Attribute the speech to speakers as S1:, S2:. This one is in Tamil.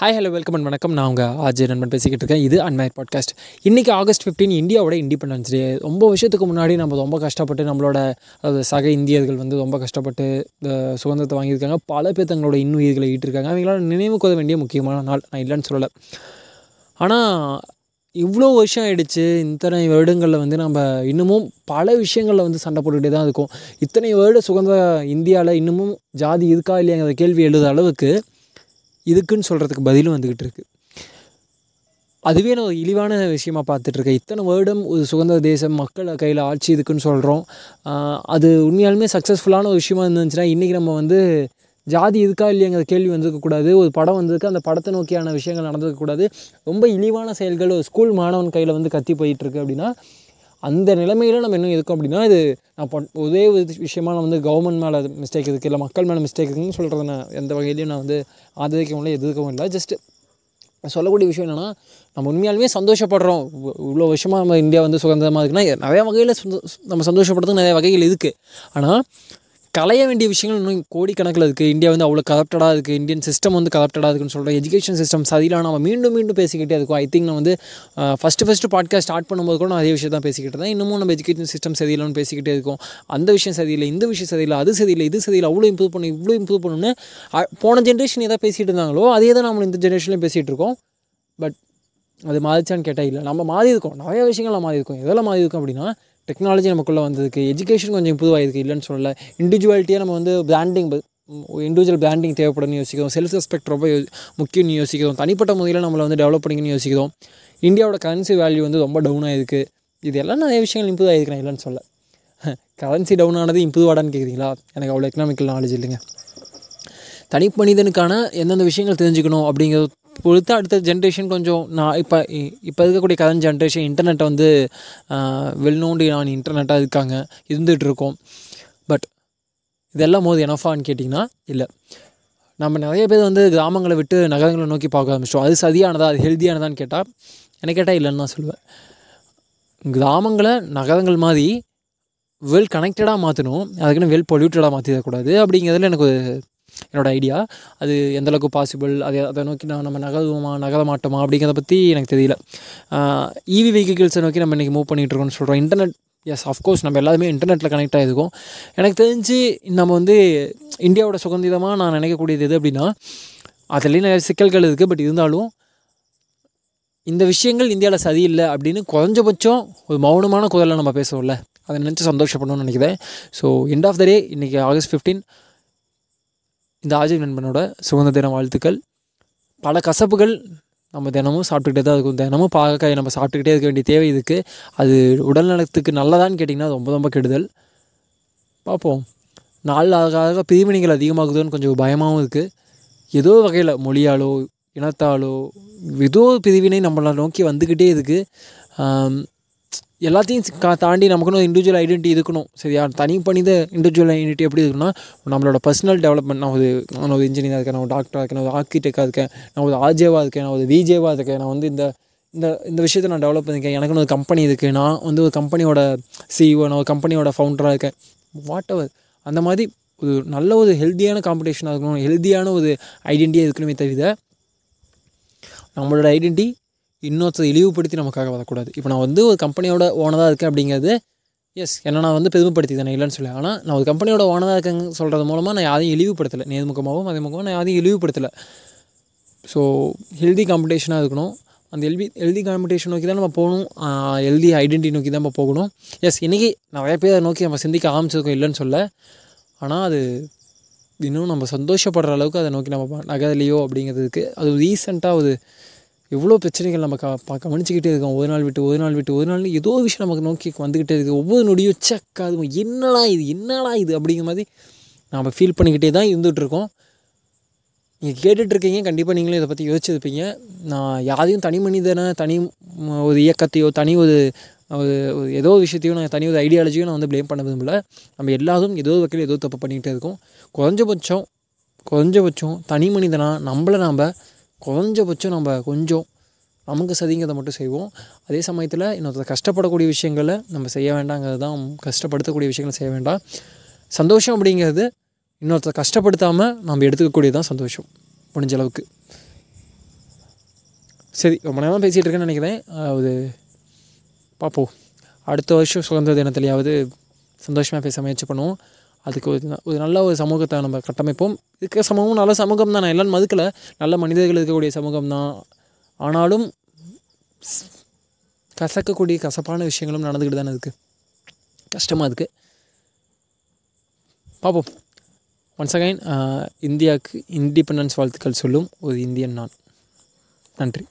S1: ஹாய் ஹலோ வெல்கம் அண்ட் வணக்கம். நான் உங்கள் ஆஜய் நண்பன் பேசிக்கிட்டு இருக்கேன். இது அன்மேர் பாட்காஸ்ட் இன்றைக்கி ஆகஸ்ட் ஃபிஃப்டீன் இந்தியாவோட இண்டிபெண்டன்ஸ் டே ரொம்ப வருஷத்துக்கு முன்னாடி நம்ம ரொம்ப கஷ்டப்பட்டு நம்மளோட அதாவது சக இந்தியர்கள் வந்து ரொம்ப கஷ்டப்பட்டு இந்த சுதந்திரத்தை வாங்கியிருக்காங்க. பல பேர் தங்களோட இன்னுயிர்களை ஈட்டிருக்காங்க. அவங்களால நினைவு கொள்ள வேண்டிய முக்கியமான நாள். நான் இல்லைன்னு சொல்லலை. ஆனால் இவ்வளோ வருஷம் ஆயிடுச்சு. இத்தனை வருடங்களில் வந்து நம்ம இன்னமும் பல விஷயங்களில் வந்து சண்டை போட்டுக்கிட்டே தான் இருக்கோம். இத்தனை வருட சுதந்திர இந்தியாவில் இன்னமும் ஜாதி இருக்கா இல்லையாங்கிற கேள்வி எழுத அளவுக்கு இதுக்குன்னு சொல்கிறதுக்கு பதிலும் வந்துக்கிட்டு இருக்குது அதுவே நான் ஒரு இழிவான விஷயமா பார்த்துட்ருக்கேன் இத்தனை வருடம் ஒரு சுதந்திர தேசம் மக்கள் கையில் ஆட்சி இதுக்குன்னு சொல்கிறோம் அது உண்மையாலுமே சக்ஸஸ்ஃபுல்லான ஒரு விஷயமா இருந்துச்சுன்னா இன்றைக்கி நம்ம வந்து ஜாதி இருக்கா இல்லையாங்கிற கேள்வி வந்திருக்கக்கூடாது ஒரு படம் வந்திருக்கு அந்த படத்தை நோக்கியான விஷயங்கள் நடந்திருக்கக்கூடாது ரொம்ப இழிவான செயல்கள் ஒரு ஸ்கூல் மாணவன் கையில் வந்து கத்தி போயிட்டுருக்கு அப்படின்னா அந்த நிலைமையில் நம்ம இன்னும் இருக்கோம் அப்படின்னா இது நான் பண் ஒரே ஒரு விஷயமா நான் வந்து கவர்மெண்ட் மேலே மிஸ்டேக் இருக்குது இல்லை மக்கள் மேலே மிஸ்டேக் இருக்குதுன்னு சொல்கிறத நான் எந்த வகையிலையும் நான் வந்து ஆதரிக்கவும் இல்லை எதிர்க்கவும் இல்லை. ஜஸ்ட்டு சொல்லக்கூடிய விஷயம் என்னென்னா நம்ம உண்மையாலுமே சந்தோஷப்படுறோம். இவ்வளோ வருஷமாக நம்ம இந்தியா வந்து சுதந்திரமாக இருக்குன்னா நிறைய வகையில் நம்ம சந்தோஷப்படுறதுக்கு நிறைய வகைகள் இருக்குது ஆனால் களைய வேண்டிய விஷயங்கள் இன்னும் கோடிக்கணக்கில் இருக்குது இந்தியா வந்து அவ்வளோ கரப்டடாக இருக்குது இந்தியன் சிஸ்டம் வந்து கரப்டடாக இருக்குன்னு சொல்கிறோம் எஜுகேஷன் சிஸ்டம் சரியில்லை. நம்ம மீண்டும் மீண்டும் பேசிக்கிட்டே இருக்கோம். ஐ திங்க் நான் வந்து ஃபஸ்ட்டு ஃபஸ்ட்டு பாட்காஸ்ட் ஸ்டார்ட் பண்ணும்போது கூட நான் அதே விஷயம் தான் பேசிக்கிட்டு இருந்தேன். இன்னமும் நம்ம எஜுகேஷன் சிஸ்டம் சரியில்லைன்னு பேசிக்கிட்டே இருக்கோம். அந்த விஷயம் சரியில்லை இந்த விஷயம் சரியில்லை அது சரியில்லை இது சரியில்லை அவ்வளோ இம்ப்ரூவ் பண்ணி இவ்வளோ இம்ப்ரூவ் பண்ணணும்னு போன ஜென்ரேஷன் எதாவது பேசிகிட்டு இருந்தாங்களோ அதே தான் நம்ம இந்த ஜென்ரேஷன்லேயும் பேசிகிட்டு இருக்கோம். பட் அது மாறிச்சான்னு கேட்டால் இல்லை. நம்ம மாறி இருக்கோம் நிறைய விஷயங்கள் மாறி இருக்கோம் எதில் மாறி இருக்கோம் அப்படின்னா டெக்னாலஜி நமக்குள்ளே வந்ததுக்கு எஜுகேஷன் கொஞ்சம் இம்ப்ரூவ் இருக்குது இல்லைன்னு சொல்லலை. இண்டிவிஜுவாலிட்டியாக நம்ம வந்து பிராண்டிங் இண்டிவிஜுவல் பிராண்டிங் தேவைப்படும்னு யோசிக்கிறோம். செல்ஃப் ரெஸ்பெக்ட் ரொம்ப முக்கியம்னு யோசிக்கிறோம். தனிப்பட்ட முறையில் நம்மளை வந்து டெவலப் பண்ணிக்கணும்னு யோசிக்கிறோம். இந்தியாவோட கரன்சி வேல்யூ வந்து ரொம்ப டவுன் ஆகிருக்கு இதெல்லாம் நிறைய விஷயங்கள் இம்ப்ரூவ் ஆகிருக்கு நான் இல்லைன்னு சொல்ல கரன்சி டவுன் ஆனது இம்ப்ரூவ் ஆடான்னு கேட்குறீங்களா எனக்கு அவ்வளோ எக்கனாமிக்கல் நாலேஜ் இல்லைங்க. தனி மனிதனுக்கான எந்தெந்த விஷயங்கள் தெரிஞ்சுக்கணும் அப்படிங்கிறது பொறுத்து அடுத்த ஜென்ரேஷன் கொஞ்சம் நான் இப்போ இப்போ இருக்கக்கூடிய கரண்ட் ஜென்ரேஷன் இன்டர்நெட்டை வந்து வெல் நோண்டி நான் இன்டர்நெட்டாக இருக்காங்க இருந்துகிட்டு இருக்கோம் பட் இதெல்லாம் போது எனஃபான்னு கேட்டிங்கன்னா இல்லை. நம்ம நிறைய பேர் வந்து கிராமங்களை விட்டு நகரங்களை நோக்கி பார்க்க ஆரம்பிச்சிட்டோம். அது சரியானதா அது ஹெல்த்தியானதான்னு கேட்டால் என்னை கேட்டால் இல்லைன்னு நான் சொல்லுவேன். கிராமங்களை நகரங்கள் மாதிரி வெல் கனெக்டடாக மாற்றணும் அதுக்குன்னு வெல் பொல்யூட்டடாக மாற்றிடக்கூடாது அப்படிங்கிறதுல எனக்கு ஒரு என்னோடய ஐடியா அது எந்தளவுக்கு பாசிபிள் அதை அதை நோக்கி நான் நம்ம நகருவோமா நகர மாட்டோமா அப்படிங்கிறத பற்றி எனக்கு தெரியல. இவி வெஹிக்கிள்ஸை நோக்கி நம்ம இன்றைக்கி மூவ் பண்ணிகிட்டு இருக்கோம்னு சொல்கிறோம் இன்டர்நெட் எஸ் அஃப்கோர்ஸ் நம்ம எல்லாருமே இன்டர்நெட்டில் கனெக்ட் ஆகிருக்கோம் எனக்கு தெரிஞ்சு நம்ம வந்து இந்தியாவோட சுதந்திரமாக நான் நினைக்கக்கூடியது எது அப்படின்னா அதுலேயும் நிறைய சிக்கல்கள் இருக்குது பட் இருந்தாலும் இந்த விஷயங்கள் இந்தியாவில் சரியில்லை அப்படின்னு குறைஞ்சபட்சம் ஒரு மௌனமான குரலில் நம்ம பேசுவோம்ல. அதை நினச்சி சந்தோஷப்படணும்னு நினைக்கிறேன். So end of the day இன்றைக்கி ஆகஸ்ட் ஃபிஃப்டீன் இந்த ஆஜய் நண்பனோட சுதந்திர தின வாழ்த்துக்கள். பல கசப்புகள் நம்ம தினமும் சாப்பிட்டுக்கிட்டே தான் இருக்கும். தினமும் பாகக்காய் நம்ம சாப்பிட்டுக்கிட்டே இருக்க வேண்டிய தேவை இருக்குது அது உடல் நலத்துக்கு நல்லதான்னு கேட்டிங்கன்னா ரொம்ப ரொம்ப கெடுதல். பார்ப்போம். நாள் ஆக ஆக பிரிவினைகள் அதிகமாகுதுன்னு கொஞ்சம் பயமாகவும் இருக்குது ஏதோ வகையில் மொழியாலோ இனத்தாலோ ஏதோ ஒரு பிரிவினை நம்மளை நோக்கி வந்துக்கிட்டே இருக்குது எல்லாத்தையும் கா தாண்டி நமக்குன்னு இண்டிவிஜுவல் ஐடென்டிட்டி இருக்கணும். சரியா தனி பண்ணித இண்டிவிஜுவல் ஐடென்டிட்டி எப்படி இருக்குன்னா நம்மளோட பர்சனல் டெவலப்மெண்ட் நான் ஒரு நான் ஒரு இன்ஜினியராக இருக்கேன் நான் ஒரு டாக்டராக இருக்கேன் நான் ஒரு ஆர்கிடெக்டாக இருக்கேன் நான் ஒரு ஆர்ஜேவாக இருக்கேன் நான் ஒரு விஜேவாக இருக்கேன் நான் வந்து இந்த இந்த இந்த விஷயத்தை நான் டெவலப் பண்ணியிருக்கேன் எனக்குன்னு ஒரு கம்பெனி இருக்குது நான் வந்து ஒரு கம்பெனியோட சிஇஓ நான் ஒரு கம்பெனியோட ஃபவுண்டராக இருக்கேன். வாட் எவர் அந்த மாதிரி ஒரு நல்ல ஒரு ஹெல்த்தியான காம்படிஷனாக இருக்கணும். ஹெல்த்தியான ஒரு ஐடென்டிட்டியாக இருக்கணுமே தவிர நம்மளோட ஐடென்டி இன்னொருத்தர் இழிவுபடுத்தி நமக்காக வரக்கூடாது. இப்போ நான் வந்து ஒரு கம்பெனியோட ஓனராக இருக்கேன் அப்படிங்கிறது எஸ் என்ன நான் வந்து பெருமைப்படுத்தி தானே இல்லைன்னு சொல்லி ஆனால் நான் ஒரு கம்பெனியோட ஓனராக இருக்கேங்க சொல்கிறது மூலமாக நான் யாரையும் இழிவுபடுத்தலை. நேர்முகமாகவும் மறைமுகமாக நான் யாரையும் இழிவுபடுத்தலை. ஸோ ஹெல்தி காம்படிஷனாக இருக்கணும். அந்த ஹெல்தி ஹெல்தி காம்படிஷன் நோக்கி தான் நம்ம போகணும். ஹெல்தி ஐடென்டி நோக்கி தான் நம்ம போகணும். எஸ் இன்றைக்கி நிறைய பேர் நோக்கி நம்ம சிந்திக்க ஆரம்பிச்சிருக்கோம் இல்லைன்னு சொல்ல ஆனால் அது இன்னும் நம்ம சந்தோஷப்படுற அளவுக்கு அதை நோக்கி நம்ம ப- நகரலையோ அப்படிங்கிறதுக்கு அது ரீசெண்டாக ஒரு எவ்வளோ பிரச்சனைகள் நம்ம க கவனிச்சிக்கிட்டே இருக்கோம். ஒரு நாள் விட்டு ஒரு நாள் விட்டு ஒரு நாள் ஏதோ விஷயம் நமக்கு நோக்கி வந்துக்கிட்டே இருக்குது ஒவ்வொரு நொடியும் செக் அது என்னடா இது? என்னடா இது? அப்படிங்கிற மாதிரி நாம் ஃபீல் பண்ணிக்கிட்டே தான் இருந்துகிட்ருக்கோம் நீங்கள் கேட்டுட்ருக்கீங்க கண்டிப்பாக நீங்களும் இதை பற்றி யோசிச்சிருப்பீங்க. நான் யாரையும் தனி மனிதனை தனி ஒரு இயக்கத்தையோ தனி ஒரு ஒரு ஒரு ஏதோ ஒரு விஷயத்தையும் நான் தனி ஒரு ஐடியாலஜியோ நான் வந்து ப்ளேம் பண்ண விரும்பல நம்ம எல்லாரும் ஏதோ ஒரு வகையில் ஏதோ தப்பு பண்ணிக்கிட்டே இருக்கோம். குறைஞ்சபட்சம் குறைஞ்சபட்சம் தனி மனிதனா நம்மளை நாம் குறைஞ்சபட்சம் நம்ம கொஞ்சம் நமக்கு சதிங்கிறத மட்டும் செய்வோம். அதே சமயத்தில் இன்னொருத்தர் கஷ்டப்படக்கூடிய விஷயங்களை நம்ம செய்ய வேண்டாங்கிறது தான் கஷ்டப்படுத்தக்கூடிய விஷயங்களை செய்ய வேண்டாம். சந்தோஷம் அப்படிங்கிறது இன்னொருத்தர் கஷ்டப்படுத்தாமல் நம்ம எடுத்துக்கக்கூடியது தான் சந்தோஷம் முடிஞ்ச அளவுக்கு. சரி ரொம்ப நேரம் பேசிகிட்டு இருக்கேன்னு நினைக்கிறேன். அது பார்ப்போம் அடுத்த வருஷம் சுதந்திர தினத்துலையாவது சந்தோஷமாக பேச முயற்சி பண்ணுவோம். அதுக்கு ஒரு ஒரு நல்ல ஒரு சமூகத்தை நம்ம கட்டமைப்போம். இருக்க சமூகம் நல்ல சமூகம் தான். நான் எல்லாம் மதுக்கலை. நல்ல மனிதர்கள் இருக்கக்கூடிய சமூகம் தான். ஆனாலும் கசக்கக்கூடிய கசப்பான விஷயங்களும் நடந்துக்கிட்டு தானே இருக்குது கஷ்டமாக இருக்குது பார்ப்போம் ஒன்ஸ் அகைன் இந்தியாவுக்கு இண்டிபெண்டன்ஸ் வாழ்த்துக்கள் சொல்லும் ஒரு இந்தியன் நான். நன்றி.